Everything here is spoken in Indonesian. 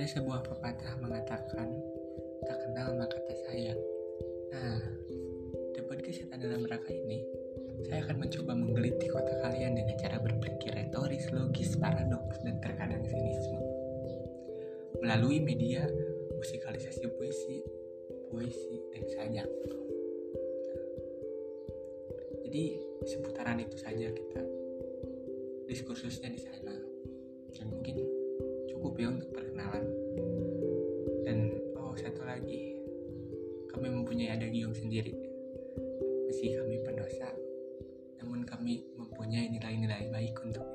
Ada sebuah pepatah mengatakan, tak kenal maka tak sayang. Nah, di podcast dalam rangka ini, saya akan mencoba menggelitik otak kalian dengan cara berpikir retoris, logis, paradoks, dan terkadang sinisme. Melalui media musikalisasi puisi, puisi, dan sajak. Jadi seputaran itu saja kita diskursusnya di sana. Dan mungkin cukup ya untuk perkenalan lagi. Kami mempunyai adagium sendiri. Meski kami pendosa namun kami mempunyai nilai-nilai baik untuk